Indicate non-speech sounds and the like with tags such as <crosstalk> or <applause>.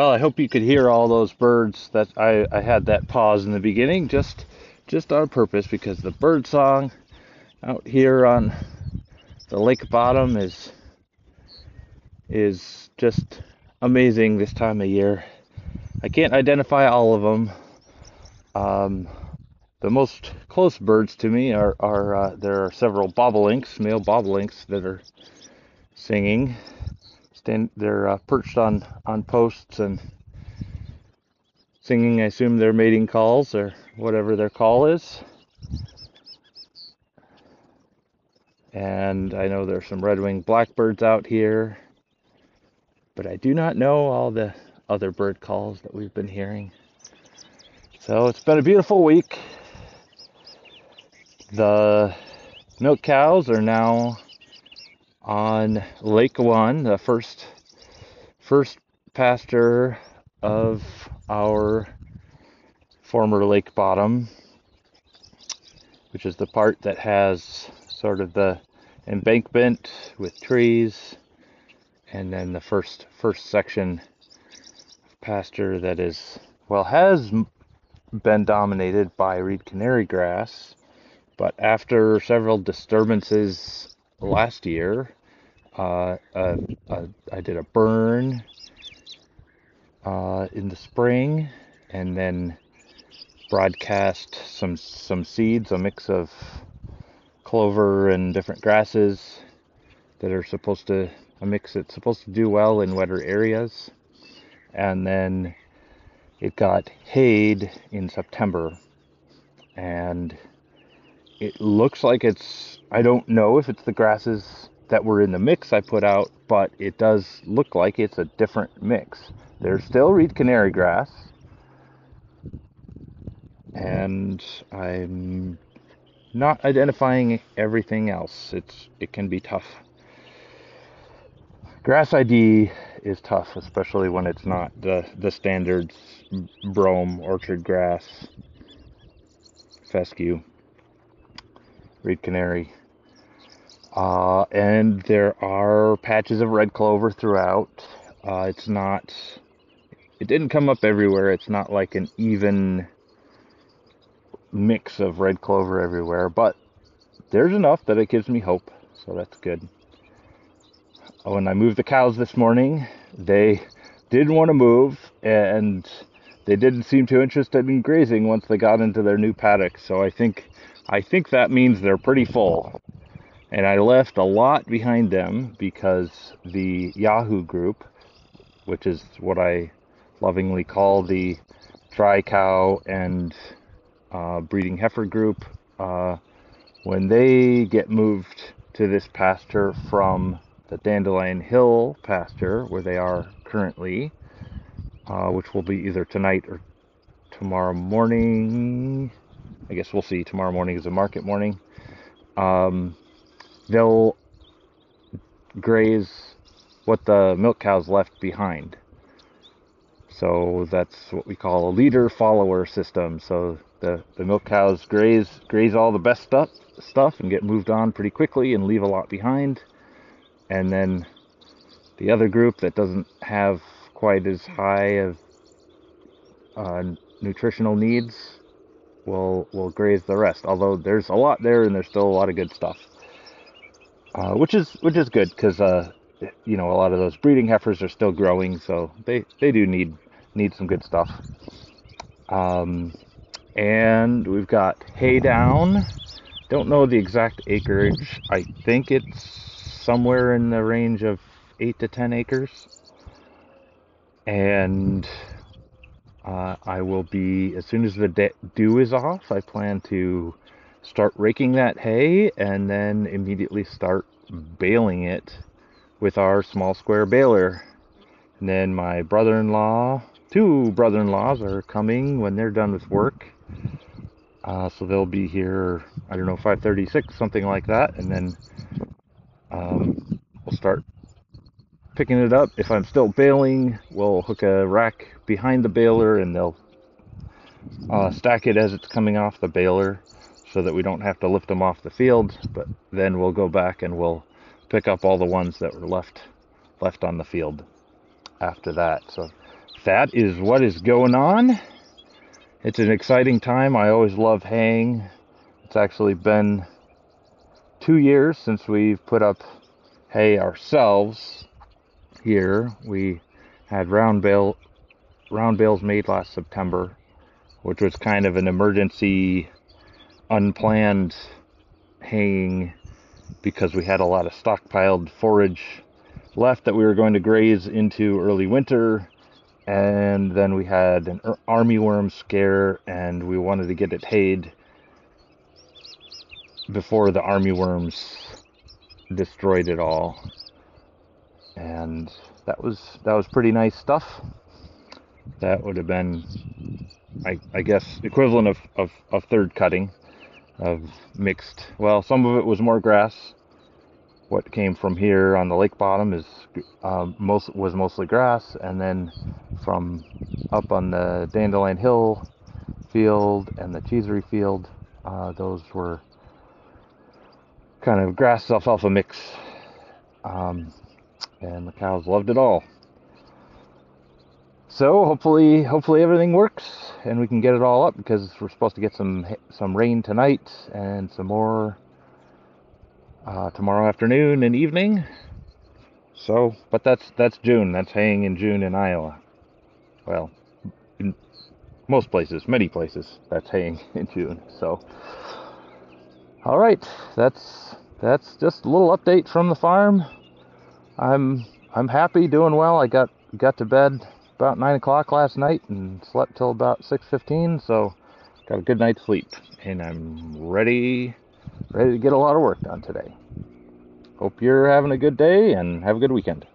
Well, I hope you could hear all those birds. That I, I had that pause in the beginning just just on purpose because the bird song out here on the lake bottom is is just amazing this time of year. I can't identify all of them. Um, the most close birds to me are, are uh, there are several bobolinks, male bobolinks that are singing. Stand, they're uh, perched on, on posts and singing, I assume, their mating calls or whatever their call is. And I know there's some red-winged blackbirds out here, but I do not know all the other bird calls that we've been hearing. So it's been a beautiful week. The milk cows are now on Lake One, the first first pasture of our former lake bottom, which is the part that has sort of the embankment with trees, and then the first first section of pasture that is well has been dominated by reed canary grass, but after several disturbances last year, uh, uh, I did a burn uh, in the spring, and then broadcast some some seeds, a mix of clover and different grasses that are supposed to a mix that's supposed to do well in wetter areas, and then it got hayed in September, and it looks like it's I don't know if it's the grasses that were in the mix I put out, but it does look like it's a different mix. There's still reed canary grass, and I'm not identifying everything else. It's it can be tough. Grass ID is tough, especially when it's not the the standard brome orchard grass, fescue, reed canary. Uh, and there are patches of red clover throughout. Uh, it's not, it didn't come up everywhere. It's not like an even mix of red clover everywhere, but there's enough that it gives me hope. So that's good. When I moved the cows this morning, they didn't want to move and they didn't seem too interested in grazing once they got into their new paddock. So I think I think that means they're pretty full. And I left a lot behind them because the Yahoo group, which is what I lovingly call the dry cow and uh, breeding heifer group, uh, when they get moved to this pasture from the Dandelion Hill pasture, where they are currently, uh, which will be either tonight or tomorrow morning. I guess we'll see. Tomorrow morning is a market morning. Um, they'll graze what the milk cows left behind. So that's what we call a leader follower system. So the, the milk cows graze graze all the best stuff stuff and get moved on pretty quickly and leave a lot behind. And then the other group that doesn't have quite as high of uh, nutritional needs will will graze the rest. Although there's a lot there and there's still a lot of good stuff uh, which is which is good because uh, you know a lot of those breeding heifers are still growing, so they they do need need some good stuff. Um, and we've got hay down. Don't know the exact acreage. I think it's somewhere in the range of eight to ten acres. And uh, I will be as soon as the de- dew is off. I plan to start raking that hay and then immediately start baling it with our small square baler. And then my brother-in-law, two brother-in-laws are coming when they're done with work. Uh, so they'll be here, I don't know, 536, something like that. And then um, we'll start picking it up. If I'm still baling, we'll hook a rack behind the baler and they'll uh, stack it as it's coming off the baler so that we don't have to lift them off the field, but then we'll go back and we'll pick up all the ones that were left left on the field after that. So that is what is going on. It's an exciting time. I always love haying. It's actually been two years since we've put up hay ourselves here. We had round round bales made last September, which was kind of an emergency, unplanned haying because we had a lot of stockpiled forage left that we were going to graze into early winter and then we had an er, army worm scare and we wanted to get it hayed before the army worms destroyed it all and that was that was pretty nice stuff. That would have been I, I guess equivalent of, of, of third cutting of mixed well some of it was more grass. What came from here on the lake bottom is um, most was mostly grass, and then from up on the Dandelion Hill field and the Cheesery field, uh, those were kind of grass alfalfa mix, um, and the cows loved it all. So hopefully, hopefully everything works and we can get it all up because we're supposed to get some some rain tonight and some more uh, tomorrow afternoon and evening. So, but that's that's June. That's haying in June in Iowa. Well, in most places, many places, that's haying <laughs> in June. So, all right, that's that's just a little update from the farm. I'm I'm happy, doing well. I got got to bed about nine o'clock last night and slept till about six fifteen. So, got a good night's sleep, and I'm ready ready to get a lot of work done today. Hope you're having a good day and have a good weekend.